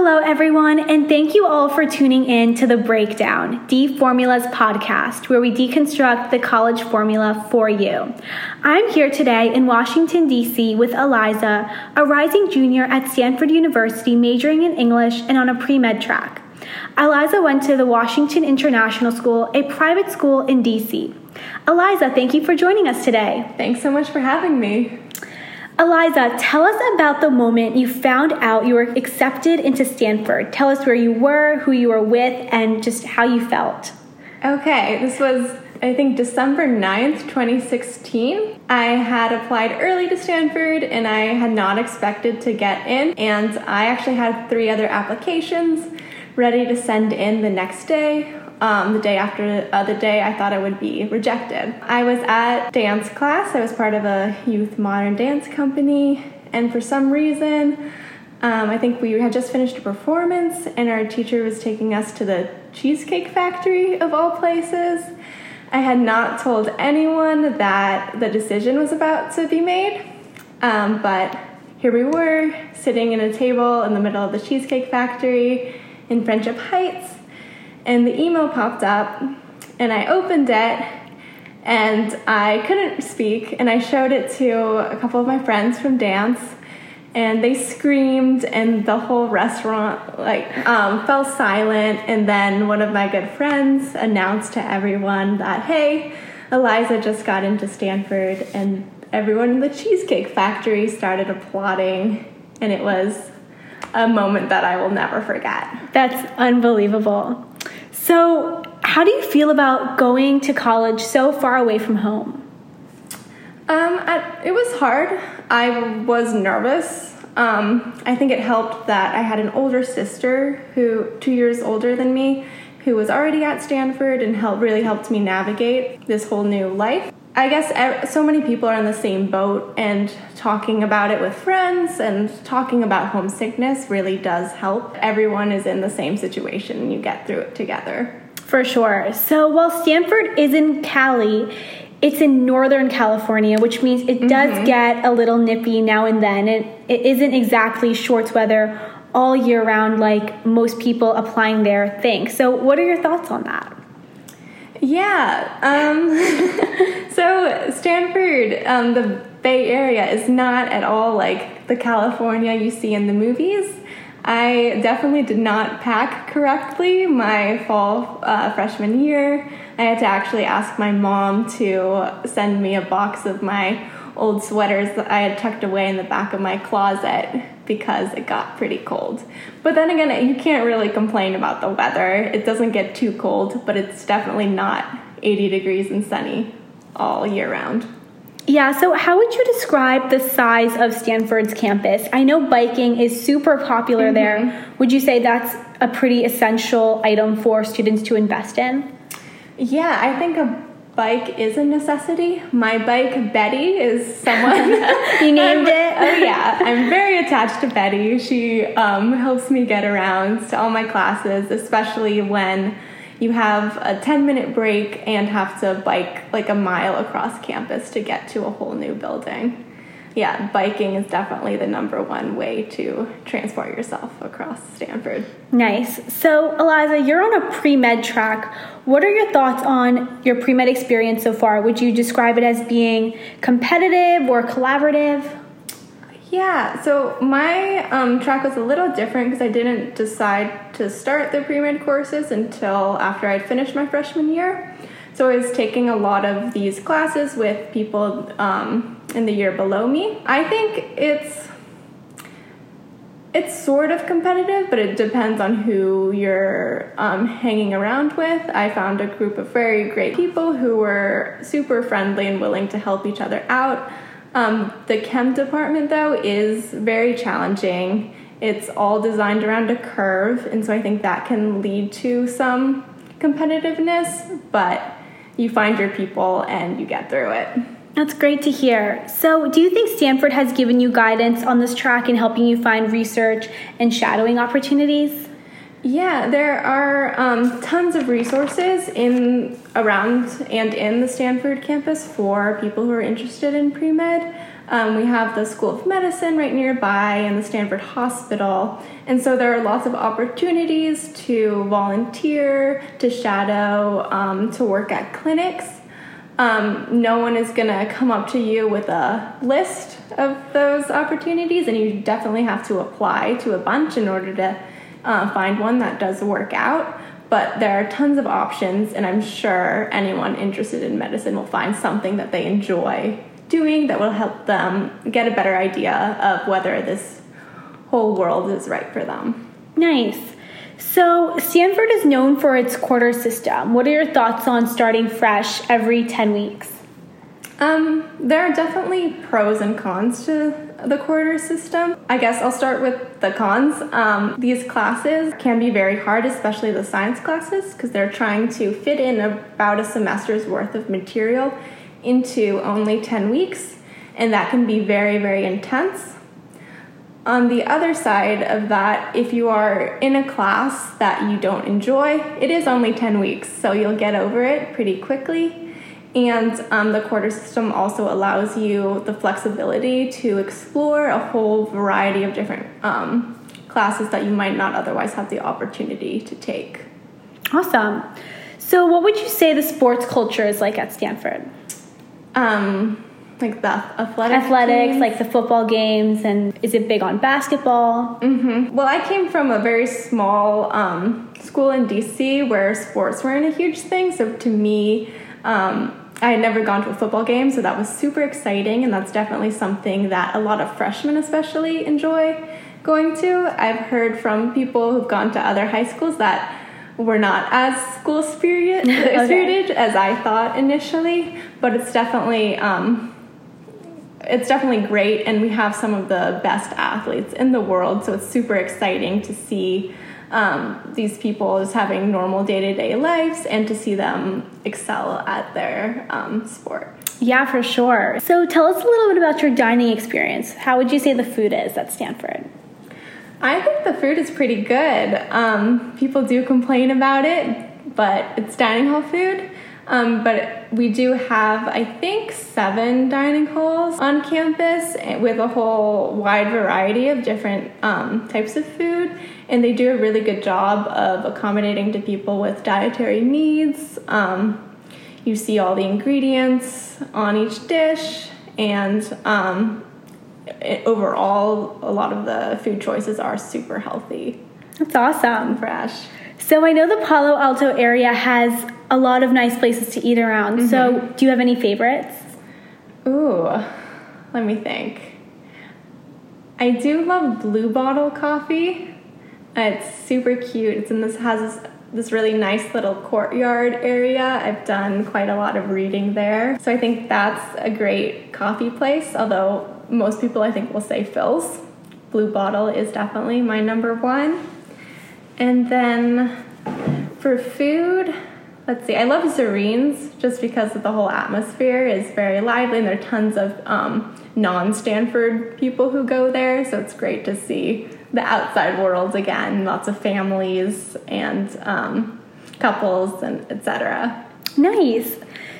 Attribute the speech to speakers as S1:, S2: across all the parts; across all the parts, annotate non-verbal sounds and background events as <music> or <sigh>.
S1: Hello, everyone, and thank you all for tuning in to The Breakdown, D Formula's podcast, where we deconstruct the college formula for you. I'm here today in Washington, D.C., with Eliza, a rising junior at Stanford University, majoring in English and on a pre med track. Eliza went to the Washington International School, a private school in D.C. Eliza, thank you for joining us today.
S2: Thanks so much for having me.
S1: Eliza, tell us about the moment you found out you were accepted into Stanford. Tell us where you were, who you were with, and just how you felt.
S2: Okay, this was, I think, December 9th, 2016. I had applied early to Stanford and I had not expected to get in, and I actually had three other applications ready to send in the next day um, the day after uh, the day I thought I would be rejected. I was at dance class. I was part of a youth modern dance company, and for some reason, um, I think we had just finished a performance, and our teacher was taking us to the Cheesecake Factory of all places. I had not told anyone that the decision was about to be made, um, but here we were sitting in a table in the middle of the Cheesecake Factory in Friendship Heights and the email popped up and I opened it and I couldn't speak and I showed it to a couple of my friends from dance and they screamed and the whole restaurant like um, fell silent. And then one of my good friends announced to everyone that hey eliza just got into stanford and everyone in the cheesecake factory started applauding. And it was a moment that i will never forget.
S1: That's unbelievable so, how do you feel about going to college so far away from home?
S2: Um, I, it was hard. I was nervous. Um, I think it helped that I had an older sister who, two years older than me, who was already at Stanford and helped really helped me navigate this whole new life. I guess so many people are in the same boat, and talking about it with friends and talking about homesickness really does help. Everyone is in the same situation, and you get through it together.
S1: For sure. So while Stanford is in Cali, it's in Northern California, which means it does mm-hmm. get a little nippy now and then. It, it isn't exactly shorts weather all year round like most people applying there think. So, what are your thoughts on that?
S2: Yeah. Um, <laughs> so Stanford, um, the Bay Area, is not at all like the California you see in the movies. I definitely did not pack correctly my fall uh, freshman year. I had to actually ask my mom to send me a box of my old sweaters that I had tucked away in the back of my closet because it got pretty cold. But then again, you can't really complain about the weather. It doesn't get too cold, but it's definitely not 80 degrees and sunny all year round.
S1: Yeah, so how would you describe the size of Stanford's campus? I know biking is super popular mm-hmm. there. Would you say that's a pretty essential item for students to invest in?
S2: Yeah, I think a bike is a necessity. My bike, Betty, is someone. <laughs>
S1: you named it?
S2: Oh, yeah. I'm very attached to Betty. She um, helps me get around to all my classes, especially when you have a 10 minute break and have to bike like a mile across campus to get to a whole new building yeah, biking is definitely the number one way to transport yourself across Stanford.
S1: Nice. So, Eliza, you're on a pre med track. What are your thoughts on your pre med experience so far? Would you describe it as being competitive or collaborative?
S2: Yeah, so my um, track was a little different because I didn't decide to start the pre med courses until after I'd finished my freshman year. So I was taking a lot of these classes with people um, in the year below me. I think it's it's sort of competitive, but it depends on who you're um, hanging around with. I found a group of very great people who were super friendly and willing to help each other out. Um, the chem department, though, is very challenging. It's all designed around a curve, and so I think that can lead to some competitiveness, but you find your people and you get through it.
S1: That's great to hear. So, do you think Stanford has given you guidance on this track in helping you find research and shadowing opportunities?
S2: Yeah, there are um, tons of resources in around and in the Stanford campus for people who are interested in pre med. Um, we have the School of Medicine right nearby and the Stanford Hospital. And so there are lots of opportunities to volunteer, to shadow, um, to work at clinics. Um, no one is going to come up to you with a list of those opportunities, and you definitely have to apply to a bunch in order to uh, find one that does work out. But there are tons of options, and I'm sure anyone interested in medicine will find something that they enjoy doing that will help them get a better idea of whether this whole world is right for them.
S1: Nice. So, Stanford is known for its quarter system. What are your thoughts on starting fresh every 10 weeks?
S2: Um, there are definitely pros and cons to the quarter system. I guess I'll start with the cons. Um, these classes can be very hard, especially the science classes, because they're trying to fit in about a semester's worth of material into only 10 weeks, and that can be very, very intense. On the other side of that, if you are in a class that you don't enjoy, it is only 10 weeks, so you'll get over it pretty quickly. And um, the quarter system also allows you the flexibility to explore a whole variety of different um, classes that you might not otherwise have the opportunity to take.
S1: Awesome. So, what would you say the sports culture is like at Stanford?
S2: Um, like the athletic
S1: athletics,
S2: teams.
S1: like the football games, and is it big on basketball?
S2: Mm-hmm. Well, I came from a very small um, school in DC where sports weren't a huge thing. So to me, um, I had never gone to a football game, so that was super exciting, and that's definitely something that a lot of freshmen, especially, enjoy going to. I've heard from people who've gone to other high schools that were not as school spirit, <laughs> spirited okay. as I thought initially, but it's definitely um, it's definitely great, and we have some of the best athletes in the world, so it's super exciting to see um, these people just having normal day to day lives and to see them excel at their um, sport.
S1: Yeah, for sure. So tell us a little bit about your dining experience. How would you say the food is at Stanford?
S2: I think the food is pretty good. Um, people do complain about it, but it's dining hall food. Um, but we do have, I think, seven dining halls on campus with a whole wide variety of different um, types of food. And they do a really good job of accommodating to people with dietary needs. Um, you see all the ingredients on each dish, and um, it, overall, a lot of the food choices are super healthy.
S1: That's awesome.
S2: Fresh.
S1: So I know the Palo Alto area has a lot of nice places to eat around. Mm-hmm. So do you have any favorites?
S2: Ooh, let me think. I do love Blue Bottle Coffee. It's super cute. It's in this has this, this really nice little courtyard area. I've done quite a lot of reading there. So I think that's a great coffee place, although most people I think will say Philz. Blue Bottle is definitely my number one. And then for food, let's see, I love Zareen's just because of the whole atmosphere is very lively and there are tons of um, non Stanford people who go there, so it's great to see the outside world again, lots of families and um, couples and etc.
S1: Nice.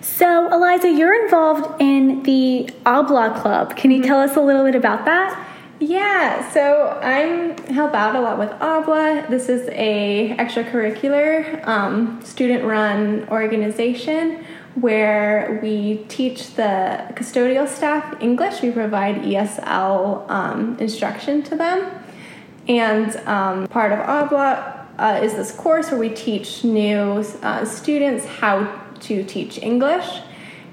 S1: So, Eliza, you're involved in the Habla Club. Can you mm-hmm. tell us a little bit about that?
S2: Yeah, so I'm help out a lot with Habla. This is a extracurricular um, student-run organization where we teach the custodial staff English. We provide ESL um, instruction to them, and um, part of Habla uh, is this course where we teach new uh, students how to teach English.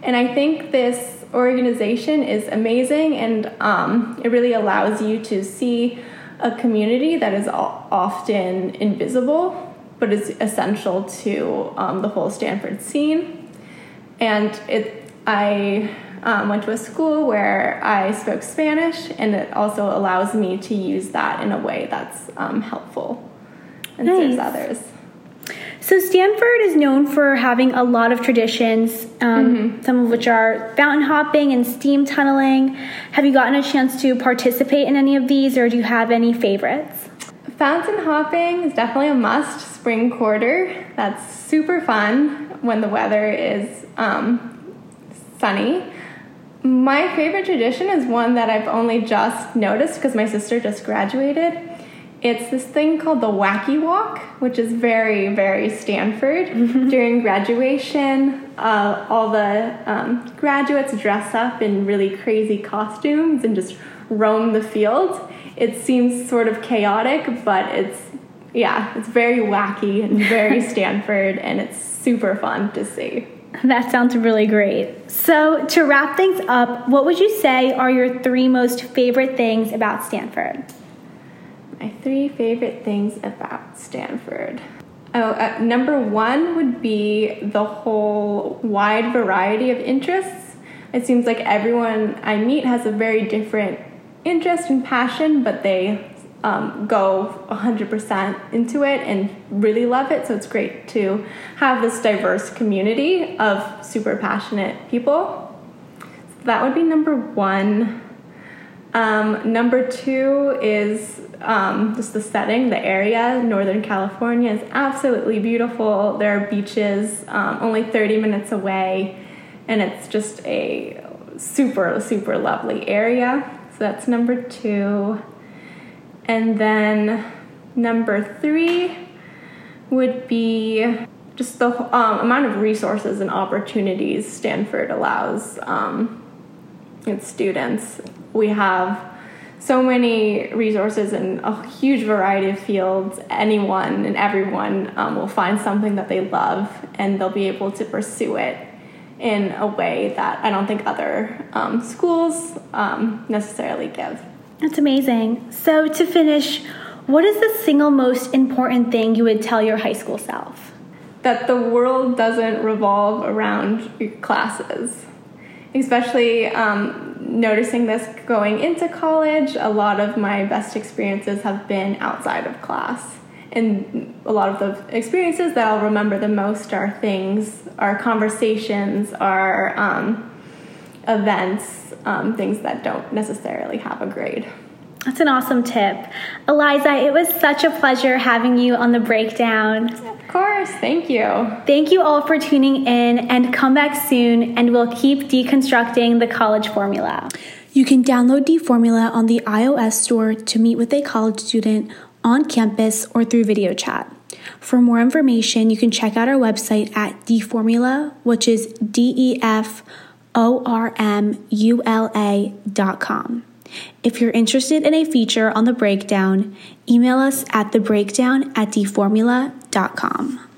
S2: And I think this organization is amazing and um, it really allows you to see a community that is often invisible but is essential to um, the whole Stanford scene. And it, I um, went to a school where I spoke Spanish, and it also allows me to use that in a way that's um, helpful and nice. serves others.
S1: So Stanford is known for having a lot of traditions, um, mm-hmm. some of which are fountain hopping and steam tunneling. Have you gotten a chance to participate in any of these, or do you have any favorites?
S2: Fountain hopping is definitely a must. Spring quarter, that's super fun when the weather is um, sunny. My favorite tradition is one that I've only just noticed because my sister just graduated. It's this thing called the Wacky Walk, which is very, very Stanford. Mm-hmm. During graduation, uh, all the um, graduates dress up in really crazy costumes and just roam the field. It seems sort of chaotic, but it's, yeah, it's very wacky and very <laughs> Stanford, and it's super fun to see.
S1: That sounds really great. So, to wrap things up, what would you say are your three most favorite things about Stanford?
S2: My three favorite things about Stanford. Oh, uh, number one would be the whole wide variety of interests. It seems like everyone I meet has a very different interest and passion, but they um, go 100% into it and really love it. So it's great to have this diverse community of super passionate people. So that would be number one. Um, number two is um, just the setting, the area. Northern California is absolutely beautiful. There are beaches um, only 30 minutes away, and it's just a super, super lovely area. So that's number two. And then number three would be just the um, amount of resources and opportunities Stanford allows um, its students. We have so many resources in a huge variety of fields. Anyone and everyone um, will find something that they love and they'll be able to pursue it in a way that I don't think other um, schools um, necessarily give.
S1: That's amazing. So, to finish, what is the single most important thing you would tell your high school self?
S2: That the world doesn't revolve around your classes. Especially um, noticing this going into college, a lot of my best experiences have been outside of class. And a lot of the experiences that I'll remember the most are things, are conversations, are um, events, um, things that don't necessarily have a grade.
S1: That's an awesome tip. Eliza, it was such a pleasure having you on the breakdown.
S2: Of course, thank you.
S1: Thank you all for tuning in and come back soon and we'll keep deconstructing the college formula. You can download D Formula on the iOS store to meet with a college student on campus or through video chat. For more information, you can check out our website at dformula, which is D E F O R M U L A dot com. If you're interested in a feature on the breakdown, email us at thebreakdown at dformula.com.